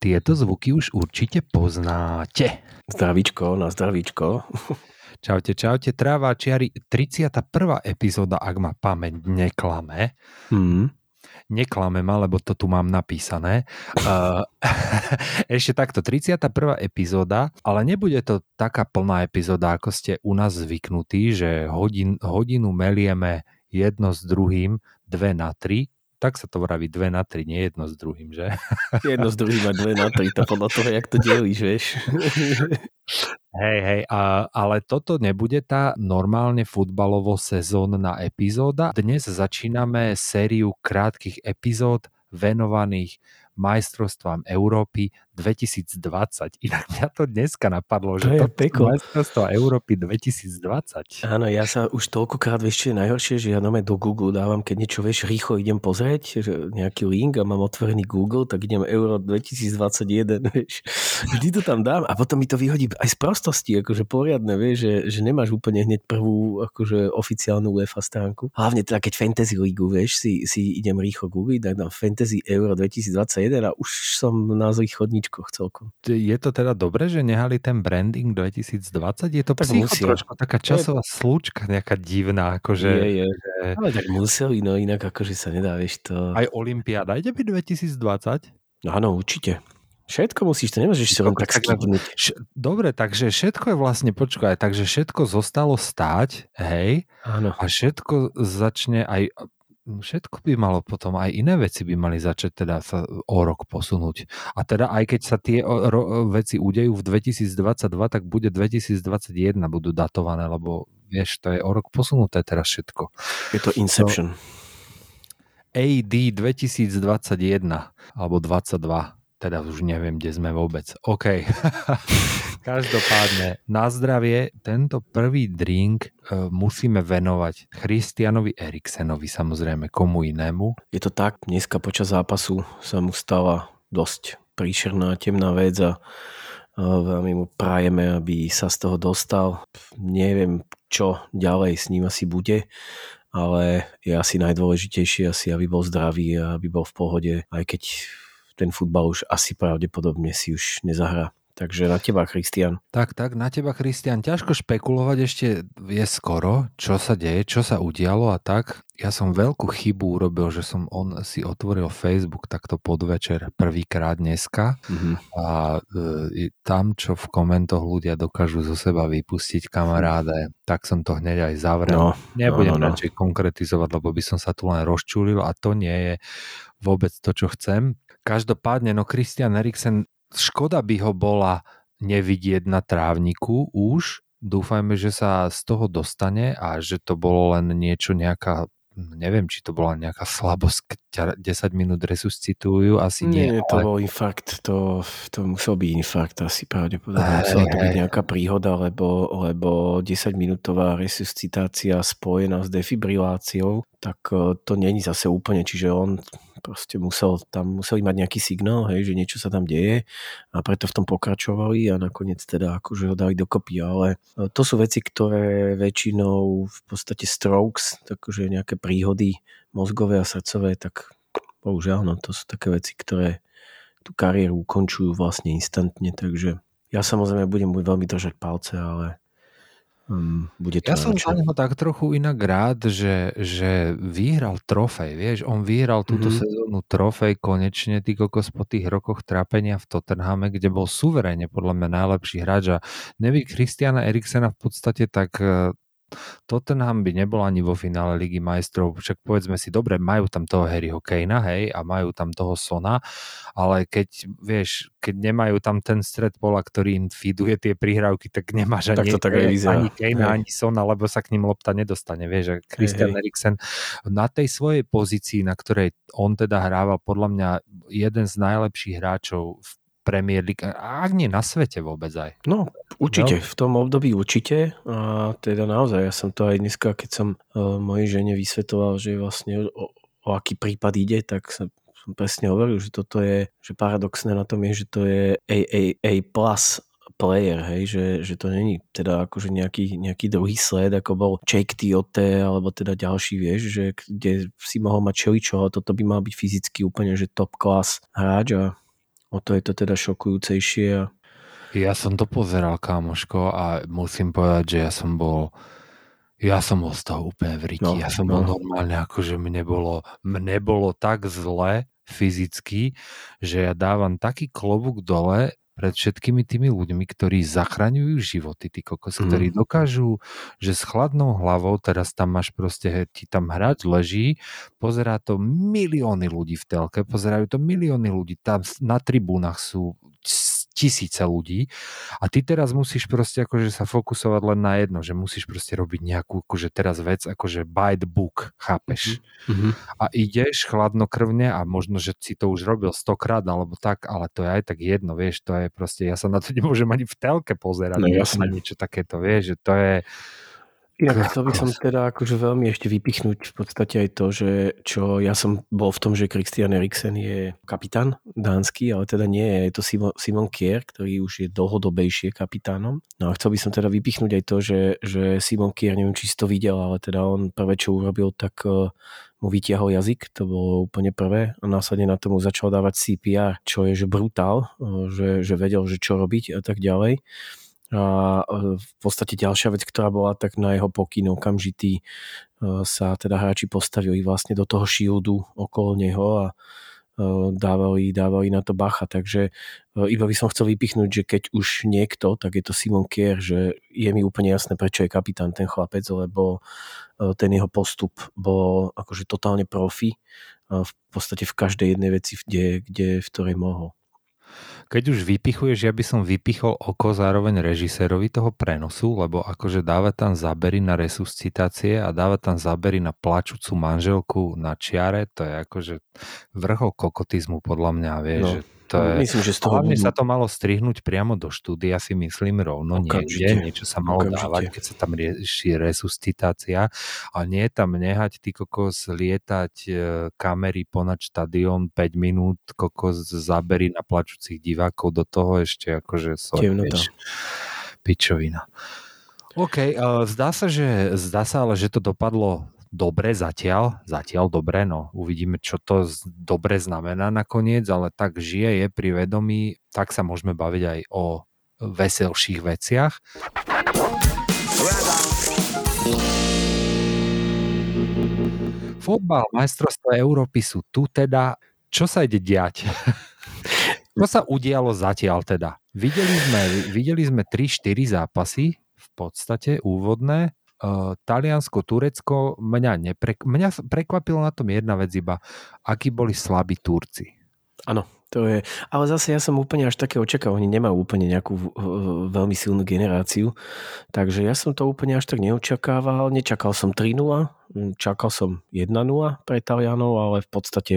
Tieto zvuky už určite poznáte. Zdravíčko, na zdravíčko. Čaute, čaute, čiari 31. epizóda, ak ma pamäť neklame. Mm. Neklame ma, lebo to tu mám napísané. Uh, ešte takto, 31. epizóda, ale nebude to taká plná epizóda, ako ste u nás zvyknutí, že hodin, hodinu melieme jedno s druhým, dve na tri, tak sa to vraví dve na tri, nie jedno s druhým, že? Jedno s druhým a dve na tri, to podľa toho, jak to delíš, vieš. Hej, hej, a, ale toto nebude tá normálne futbalovo sezónna epizóda. Dnes začíname sériu krátkých epizód venovaných majstrovstvám Európy 2020. Inak mňa to dneska napadlo, to že to je majstrovstvo Európy 2020. Áno, ja sa už toľkokrát, vieš, čo je najhoršie, že ja nome do Google dávam, keď niečo, vieš, rýchlo idem pozrieť, že nejaký link a mám otvorený Google, tak idem Euro 2021, vieš. Vždy to tam dám a potom mi to vyhodí aj z prostosti, akože poriadne, vieš, že, že nemáš úplne hneď prvú akože oficiálnu UEFA stránku. Hlavne teda, keď Fantasy League, vieš, si, si idem rýchlo googliť, tak dám Fantasy Euro 2021 a už som na zlých chodničkoch celkom. Je to teda dobré, že nehali ten branding 2020? Je to tak trošku taká časová je... slúčka nejaká divná, akože... Je, je. Že... Ale tak museli, no inak akože sa nedá, vieš to... Aj Olympiáda ide byť 2020? No áno, určite. Všetko musíš, to nemôžeš si len tak skipnúť. Dobre, takže všetko je vlastne, počkaj, takže všetko zostalo stáť, hej? Áno. A všetko začne aj všetko by malo potom, aj iné veci by mali začať teda sa o rok posunúť. A teda aj keď sa tie ro- veci udejú v 2022, tak bude 2021 budú datované, lebo vieš, to je o rok posunuté teraz všetko. Je to Inception. So, AD 2021 alebo 22 teda už neviem, kde sme vôbec. OK. Každopádne, na zdravie, tento prvý drink e, musíme venovať Christianovi Eriksenovi, samozrejme, komu inému. Je to tak, dneska počas zápasu sa mu stala dosť príšerná, temná vec a veľmi mu prajeme, aby sa z toho dostal. Neviem, čo ďalej s ním asi bude, ale je asi najdôležitejšie asi, aby bol zdravý a aby bol v pohode, aj keď ten futbal už asi pravdepodobne si už nezahrá. Takže na teba, Christian. Tak, tak, na teba, Christian. Ťažko špekulovať, ešte je skoro, čo sa deje, čo sa udialo a tak. Ja som veľkú chybu urobil, že som on si otvoril Facebook takto podvečer prvýkrát dneska mm-hmm. a e, tam, čo v komentoch ľudia dokážu zo seba vypustiť kamaráde, tak som to hneď aj zavrel. No, Nebudem no, no, no. radšej konkretizovať, lebo by som sa tu len rozčulil a to nie je vôbec to, čo chcem. Každopádne, no Christian Eriksen, škoda by ho bola nevidieť na trávniku už. Dúfajme, že sa z toho dostane a že to bolo len niečo, nejaká neviem, či to bola nejaká slabosť, keď 10 minút resuscitujú, asi nie. Nie, to ale... bol infarkt, to, to musel byť infarkt asi pravdepodobne. Musela to byť nejaká príhoda, lebo, lebo 10 minútová resuscitácia spojená s defibriláciou, tak e, to není zase úplne, čiže on proste musel, tam museli mať nejaký signál, hej, že niečo sa tam deje a preto v tom pokračovali a nakoniec teda akože ho dali dokopy, ale e, to sú veci, ktoré väčšinou v podstate strokes, takže nejaké príhody mozgové a srdcové, tak bohužiaľ, no to sú také veci, ktoré tú kariéru ukončujú vlastne instantne, takže ja samozrejme budem veľmi držať palce, ale Um, bude to ja som za neho tak trochu inak rád, že, že vyhral trofej, vieš, on vyhral túto mm-hmm. sezónu trofej konečne, ty kokos po tých rokoch trápenia v Tottenhame, kde bol suverénne podľa mňa najlepší hráč. A nevy Christiana Eriksena v podstate tak e, Tottenham by nebol ani vo finále Ligy majstrov, však povedzme si, dobre, majú tam toho Harryho Kanea, hej, a majú tam toho Sona, ale keď, vieš, keď nemajú tam ten stred pola, ktorý im feeduje tie prihrávky, tak nemáš Tak ani, to tak vyzerá. ani Kanea, Hej. ani Sona, lebo sa k ním lopta nedostane, vieš, že Christian hej. Eriksen na tej svojej pozícii, na ktorej on teda hrával podľa mňa jeden z najlepších hráčov v Premier League, a ak nie na svete vôbec aj. No, určite, v tom období určite. A teda naozaj, ja som to aj dneska, keď som uh, mojej žene vysvetoval, že vlastne o, o aký prípad ide, tak som, som presne hovoril, že toto je, že paradoxné na tom je, že to je A, A, A plus player, hej, že, že to není teda akože nejaký, nejaký druhý sled, ako bol Jake Tiote, alebo teda ďalší, vieš, že kde si mohol mať čeličo, ale toto by mal byť fyzicky úplne, že top class hráč a o to je to teda šokujúcejšie a Ja som to pozeral, kámoško, a musím povedať, že ja som bol ja som bol z toho úplne v riti. No, ja som bol no. normálne, akože mne bolo, mne bolo tak zle fyzicky, že ja dávam taký klobúk dole pred všetkými tými ľuďmi, ktorí zachraňujú životy, tí kokos, Mhm. ktorí dokážu, že s chladnou hlavou, teraz tam máš proste, ti tam hráč leží, pozerá to milióny ľudí v telke, pozerajú to milióny ľudí, tam na tribúnach sú tisíce ľudí a ty teraz musíš proste akože sa fokusovať len na jedno, že musíš proste robiť nejakú akože teraz vec, akože by the book, chápeš? Mhm. a ideš chladnokrvne a možno, že si to už robil stokrát alebo tak, ale to je aj tak jedno, vieš, to je proste, ja sa na to nemôžem ani v telke pozerať No na jasne. niečo takéto, vieš, že to je, Inak chcel by som teda akože veľmi ešte vypichnúť v podstate aj to, že čo ja som bol v tom, že Christian Eriksen je kapitán dánsky, ale teda nie je, je to Simon, Simon Kier, ktorý už je dlhodobejšie kapitánom. No a chcel by som teda vypichnúť aj to, že, že Simon Kier, neviem či si to videl, ale teda on prvé čo urobil, tak eh, mu vytiahol jazyk, to bolo úplne prvé a následne na tomu začal dávať CPR, čo je že brutál, eh, že, že vedel, že čo robiť a tak ďalej. A e, v podstate ďalšia vec, ktorá bola tak na jeho pokyn okamžitý, e, sa teda hráči postavili vlastne do toho shieldu okolo neho a e, dávali, dávali na to bacha. Takže iba by som chcel vypichnúť, že keď už niekto, tak je to Simon Kier, že je mi úplne jasné, prečo je kapitán ten chlapec, lebo ten jeho postup bol akože totálne profi v podstate v každej jednej veci, kde, kde v ktorej mohol. Keď už vypichuješ, ja by som vypichol oko zároveň režisérovi toho prenosu, lebo akože dáva tam zábery na resuscitácie a dáva tam zábery na plačúcu manželku na čiare, to je akože vrchol kokotizmu podľa mňa, vieš, No. že to je... Myslím, že z toho Hlavne budú- sa to malo strihnúť priamo do štúdia, si myslím rovno Okamžite. niekde, niečo sa malo Okamžite. dávať, keď sa tam rieši resuscitácia a nie tam nehať ty kokos lietať e, kamery ponad štadión 5 minút, kokos zábery na plačúcich divákov, do toho ešte akože Temnota. vieš, pičovina. OK, uh, zdá sa, že zdá sa ale, že to dopadlo dobre zatiaľ, zatiaľ dobre, no uvidíme, čo to dobre znamená nakoniec, ale tak žije, je pri vedomí, tak sa môžeme baviť aj o veselších veciach. Fotbal, majstrovstvo Európy sú tu teda. Čo sa ide diať? čo sa udialo zatiaľ teda? Videli sme, videli sme 3-4 zápasy v podstate úvodné. Uh, Taliansko, Turecko, mňa, nepre, mňa prekvapila na tom jedna vec iba, akí boli slabí Turci. Áno, to je, ale zase ja som úplne až také očakával, oni nemajú úplne nejakú v- veľmi silnú generáciu, takže ja som to úplne až tak neočakával, nečakal som 3-0, mm, čakal som 1-0 pre Talianov, ale v podstate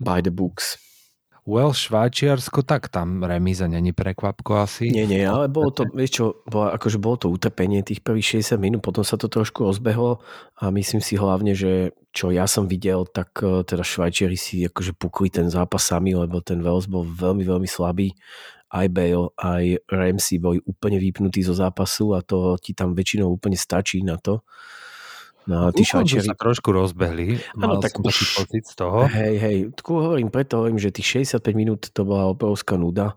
by the books. Well, Švajčiarsko, tak tam remíza není prekvapko asi. Nie, nie, ale bolo to, vieš čo, bolo, akože bolo to utrpenie tých prvých 60 minút, potom sa to trošku rozbehlo a myslím si hlavne, že čo ja som videl, tak eh, teda Švajčiari si akože pukli ten zápas sami, lebo ten Wales bol veľmi, veľmi slabý. Aj Bale, aj Ramsey boli úplne vypnutí zo zápasu a to ti tam väčšinou úplne stačí na to. No, tí Švajčiari sa trošku rozbehli. Mal tak som taký už- pocit z toho. Hej, hej, tu hovorím, preto hovorím, že tých 65 minút to bola obrovská nuda.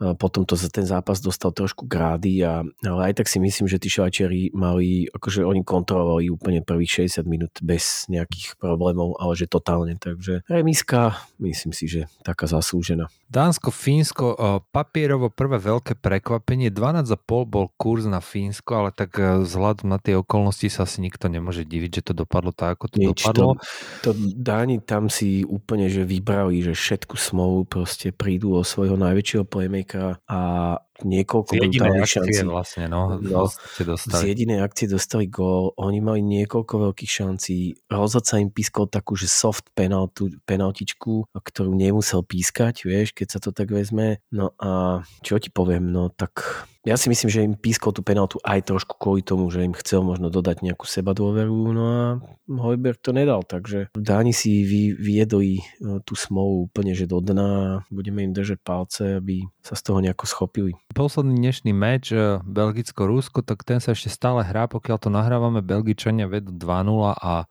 Potom to za ten zápas dostal trošku grády, a, ale aj tak si myslím, že tí Švajčiari mali, akože oni kontrolovali úplne prvých 60 minút bez nejakých problémov, ale že totálne, takže remiska, myslím si, že taká zaslúžená. Dánsko, Fínsko, papierovo prvé veľké prekvapenie, 12,5 bol kurz na Fínsko, ale tak e, vzhľadom na tie okolnosti sa si nikto nemôže diviť, že to dopadlo tak, ako to Nieč, dopadlo. To, to Dáni tam si úplne, že vybrali, že všetku smolu proste prídu o svojho najväčšieho playmakera a niekoľko z jedinej akcie šancí. vlastne, no, no Z jedinej akcie dostali gól, oni mali niekoľko veľkých šancí, rozhodca im pískol takú, že soft penaltu, penaltičku, ktorú nemusel pískať, vieš, keď sa to tak vezme, no a čo ti poviem, no tak ja si myslím, že im pískol tú penaltu aj trošku kvôli tomu, že im chcel možno dodať nejakú seba dôveru, no a Hojberg to nedal, takže Dáni si vy, vyjedli e, tú smolu úplne, že do dna. Budeme im držať palce, aby sa z toho nejako schopili. Posledný dnešný meč e, Belgicko-Rusko, tak ten sa ešte stále hrá, pokiaľ to nahrávame, Belgičania vedú 2-0 a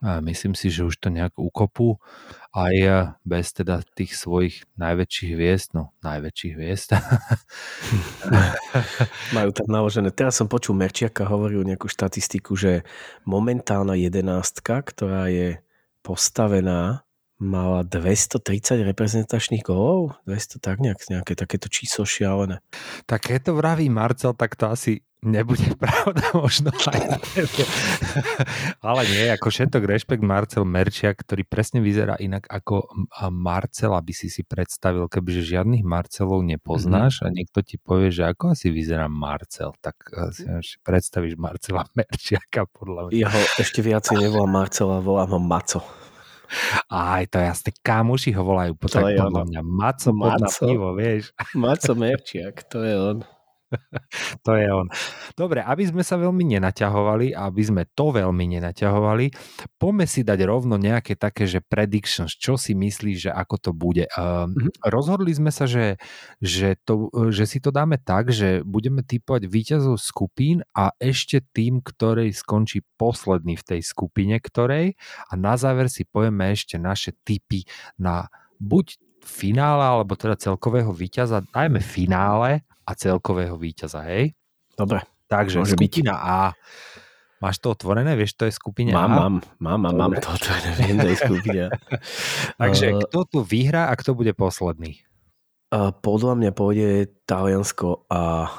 myslím si, že už to nejak ukopú aj e, bez teda tých svojich najväčších hviezd, no najväčších hviezd. Majú tam naložené. Teraz som počul Merčiaka hovoril nejakú štatistiku, že momentálna jedenástka, ktorá je postavená mala 230 reprezentačných gólov? 200 tak nejak, nejaké takéto číslo šialené. Tak keď to vraví Marcel, tak to asi nebude pravda možno aj Ale nie, ako všetok rešpekt Marcel Merčiak, ktorý presne vyzerá inak ako Marcel, aby si si predstavil, kebyže žiadnych Marcelov nepoznáš mm-hmm. a niekto ti povie, že ako asi vyzerá Marcel, tak si predstavíš Marcela Merčiaka podľa mňa. Ja ho ešte viacej nevolám Marcela, volám ho Maco. Aj to jasne, kamuši ho volajú, potom podľa mňa Maco, Maco. pivo, vieš. Maco Merčiak, to je on. to je on. Dobre, aby sme sa veľmi nenaťahovali, aby sme to veľmi nenaťahovali, poďme si dať rovno nejaké také, že predictions, čo si myslíš, že ako to bude. Uh, mm-hmm. Rozhodli sme sa, že, že, to, že si to dáme tak, že budeme typovať víťazov skupín a ešte tým, ktorej skončí posledný v tej skupine ktorej a na záver si povieme ešte naše typy na buď finále, alebo teda celkového víťaza, dajme finále a celkového víťaza, hej? Dobre. Takže Môže skupina byť. A. Máš to otvorené? Vieš, to je skupina mám, A? Mám, mám, mám, mám to otvorené. Viem, to je skupina Takže uh, kto tu vyhrá a kto bude posledný? Uh, podľa mňa pôjde Taliansko a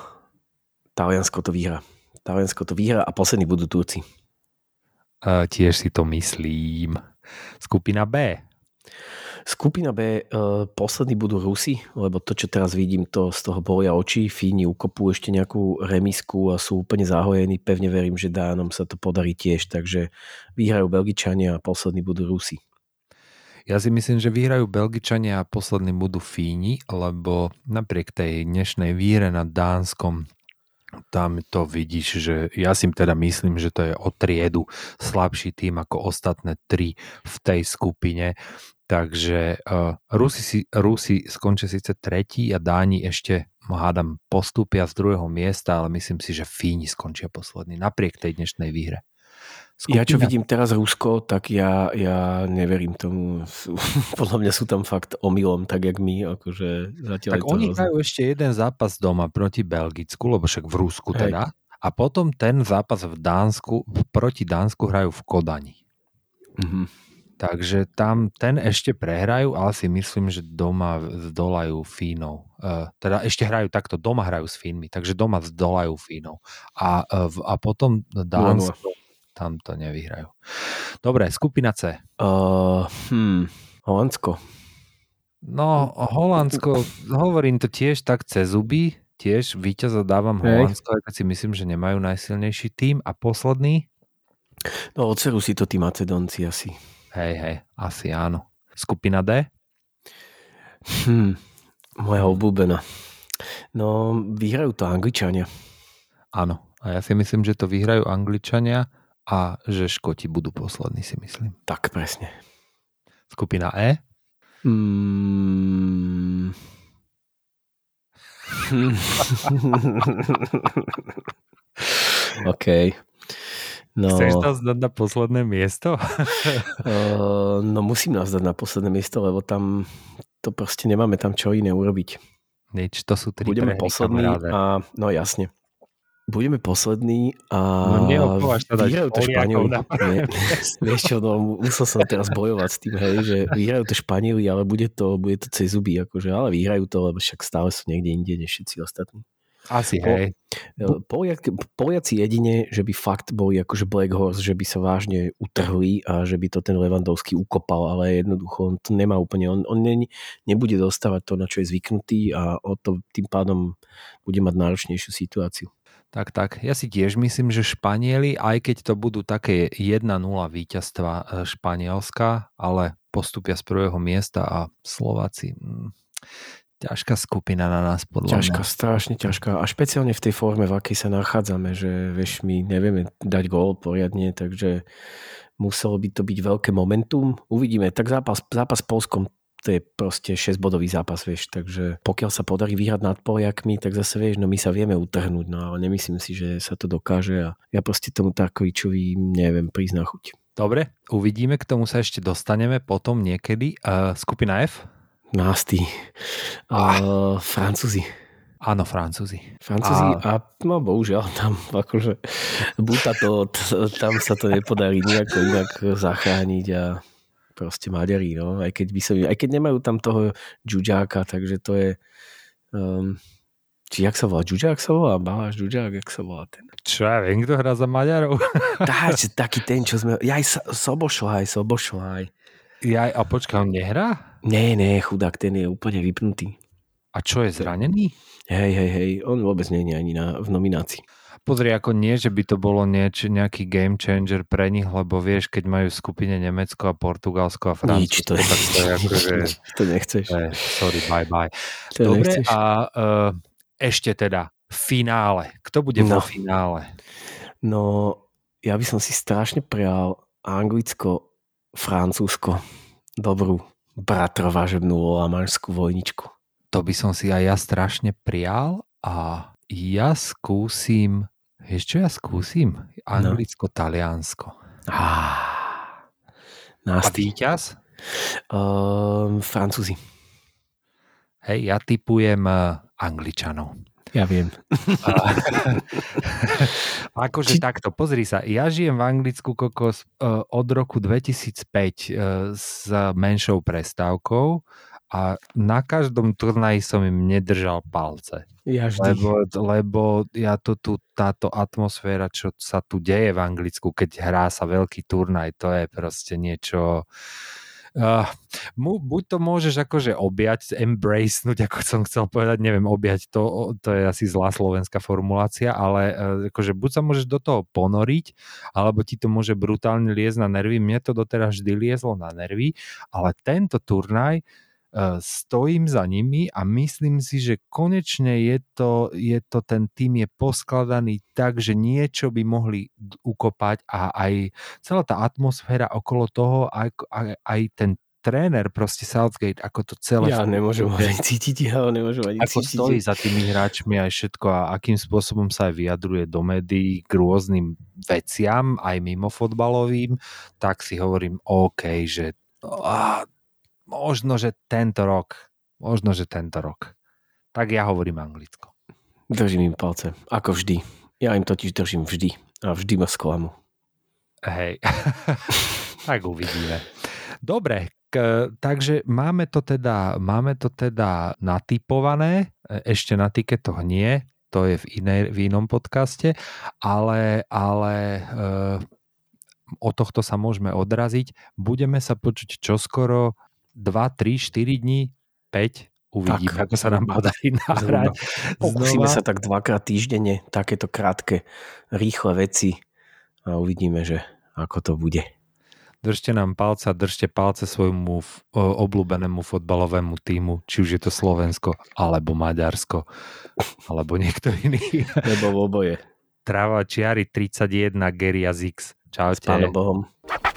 Taliansko to vyhrá. Taliansko to vyhrá a poslední budú Turci. Uh, tiež si to myslím. Skupina B. Skupina B, uh, poslední budú Rusi, lebo to, čo teraz vidím, to z toho bolia oči. Fíni ukopú ešte nejakú remisku a sú úplne zahojení. Pevne verím, že Dánom sa to podarí tiež, takže vyhrajú Belgičania a poslední budú Rusi. Ja si myslím, že vyhrajú Belgičania a poslední budú Fíni, lebo napriek tej dnešnej víre nad Dánskom tam to vidíš, že ja si teda myslím, že to je o triedu slabší tým ako ostatné tri v tej skupine. Takže uh, Rusi, si, Rusi skončia síce tretí a Dáni ešte, hádam, postúpia z druhého miesta, ale myslím si, že Fíni skončia poslední, napriek tej dnešnej výhre. Skupina... Ja čo vidím teraz Rusko, tak ja, ja neverím tomu. Podľa mňa sú tam fakt omylom, tak jak my. Akože zatiaľ tak oni hrajú ešte jeden zápas doma proti Belgicku, lebo však v Rusku teda. Hej. A potom ten zápas v Dánsku, proti Dánsku hrajú v Kodani. Mm-hmm. Takže tam ten ešte prehrajú, ale si myslím, že doma zdolajú Fínov. Uh, teda ešte hrajú takto, doma hrajú s Fínmi, takže doma zdolajú Fínov. A, uh, a potom Dánsko, tam to nevyhrajú. Dobre, skupina C. Uh, hmm, Holandsko. No, Holandsko, hovorím to tiež tak cez zuby, tiež víťaza dávam Holandsko, aj keď si myslím, že nemajú najsilnejší tým. A posledný? No, odserú si to tí Macedónci asi. Hej, hej, asi áno. Skupina D? Hm, moja obľúbená. No, vyhrajú to Angličania. Áno, a ja si myslím, že to vyhrajú Angličania a že Škoti budú poslední, si myslím. Tak, presne. Skupina E? Mm. OK. No, Chceš nás dať na posledné miesto? uh, no musím nás dať na posledné miesto, lebo tam to proste nemáme tam čo iné urobiť. Nič, to sú tri Budeme poslední kamaráde. a no jasne. Budeme poslední a No vyhrajú to Španieli. vieš čo, no, musel som teraz bojovať s tým, hej, že vyhrajú to Španieli, ale bude to, bude to cez zuby, akože, ale vyhrajú to, lebo však stále sú niekde inde než všetci ostatní. Asi, Po- hej. Poliak, Poliaci jedine, že by fakt boli akože Black Horse, že by sa vážne utrhli a že by to ten Levandovský ukopal, ale jednoducho on to nemá úplne, on, on ne, nebude dostávať to, na čo je zvyknutý a o to tým pádom bude mať náročnejšiu situáciu. Tak, tak. Ja si tiež myslím, že Španieli, aj keď to budú také 1-0 víťazstva e, Španielska, ale postupia z prvého miesta a Slováci, mm, ťažká skupina na nás podľa Ťažká, mňa. strašne ťažká a špeciálne v tej forme, v akej sa nachádzame, že vieš, my nevieme dať gól poriadne, takže muselo by to byť veľké momentum. Uvidíme, tak zápas, zápas s Polskom to je proste 6-bodový zápas, vieš, takže pokiaľ sa podarí vyhrať nad Poliakmi, tak zase vieš, no my sa vieme utrhnúť, no ale nemyslím si, že sa to dokáže a ja proste tomu Tarkovičovi neviem prísť na chuť. Dobre, uvidíme, k tomu sa ešte dostaneme potom niekedy. Uh, skupina F? Nasty. Uh, Francúzi. Áno, Francúzi. Francúzi a... a no bohužiaľ tam akože buta to, t- tam sa to nepodarí nejako inak zachrániť a proste Maďari, no, aj keď, by som, aj keď nemajú tam toho Džudžáka, takže to je um, či jak sa volá, Džudžák sa volá, Baláš Džudžák, jak sa volá ten. Čo ja viem, kto hrá za Maďarov? Že taký ten, čo sme, ja aj Sobošlaj, Sobošlaj. Ja, a počkaj, on nehrá? Nie, nie, chudák, ten je úplne vypnutý. A čo, je zranený? Hej, hej, hej, on vôbec nie je ani na, v nominácii. Pozri, ako nie, že by to bolo nieč, nejaký game changer pre nich, lebo vieš, keď majú v skupine Nemecko a Portugalsko a Nič, Francúzsko, to je, tak to je akože, to nechceš. je, sorry, bye bye. To Dobre, nechceš. a uh, ešte teda finále. Kto bude No. vo finále? No, ja by som si strašne prijal Anglicko, Francúzsko, dobrú bratrovažebnú lamarskú vojničku. To by som si aj ja strašne prijal a ja skúsim, vieš čo ja skúsim? Anglicko-Taliansko. Ah, A víťaz? Um, Francúzi. Hej, ja typujem uh, Angličanov. Ja viem. akože Či- takto, pozri sa, ja žijem v Anglicku kokos uh, od roku 2005 uh, s menšou prestávkou a na každom turnaji som im nedržal palce. Ja vždy. Lebo, lebo ja to tu, táto atmosféra, čo sa tu deje v Anglicku, keď hrá sa veľký turnaj, to je proste niečo... Uh, mu, buď to môžeš akože objať, embracenúť, ako som chcel povedať, neviem, objať to, to je asi zlá slovenská formulácia, ale uh, akože buď sa môžeš do toho ponoriť, alebo ti to môže brutálne liezť na nervy. Mne to doteraz vždy liezlo na nervy, ale tento turnaj stojím za nimi a myslím si, že konečne je to, je to ten tým je poskladaný tak, že niečo by mohli ukopať a aj celá tá atmosféra okolo toho, aj, aj, aj ten tréner proste Southgate, ako to celé Ja funguje, nemôžem ho ani cítiť, ja ho nemôžem ani ako cítiť. stojí za tými hráčmi aj všetko a akým spôsobom sa aj vyjadruje do médií k rôznym veciam, aj mimo fotbalovým, tak si hovorím, OK, že á, možno, že tento rok, možno, že tento rok. Tak ja hovorím Anglicko. Držím im palce, ako vždy. Ja im totiž držím vždy a vždy ma sklamu. Hej, tak uvidíme. Dobre, k, takže máme to teda, máme to teda natypované, E, ešte na tiketoch nie, to je v, inej, v inom podcaste, ale, ale e, od tohto sa môžeme odraziť. Budeme sa počuť čoskoro 2, 3, 4 dní, 5, uvidíme, Tak, ako sa nám podarí nahrať. Pokúsime sa tak dvakrát týždenne, takéto krátke, rýchle veci a uvidíme, že ako to bude. Držte nám palce a držte palce svojmu obľúbenému fotbalovému týmu, či už je to Slovensko, alebo Maďarsko, alebo niekto iný. Lebo v oboje. Trava čiary 31 Geria Zix. S Čaute. pánom Bohom. Ragga.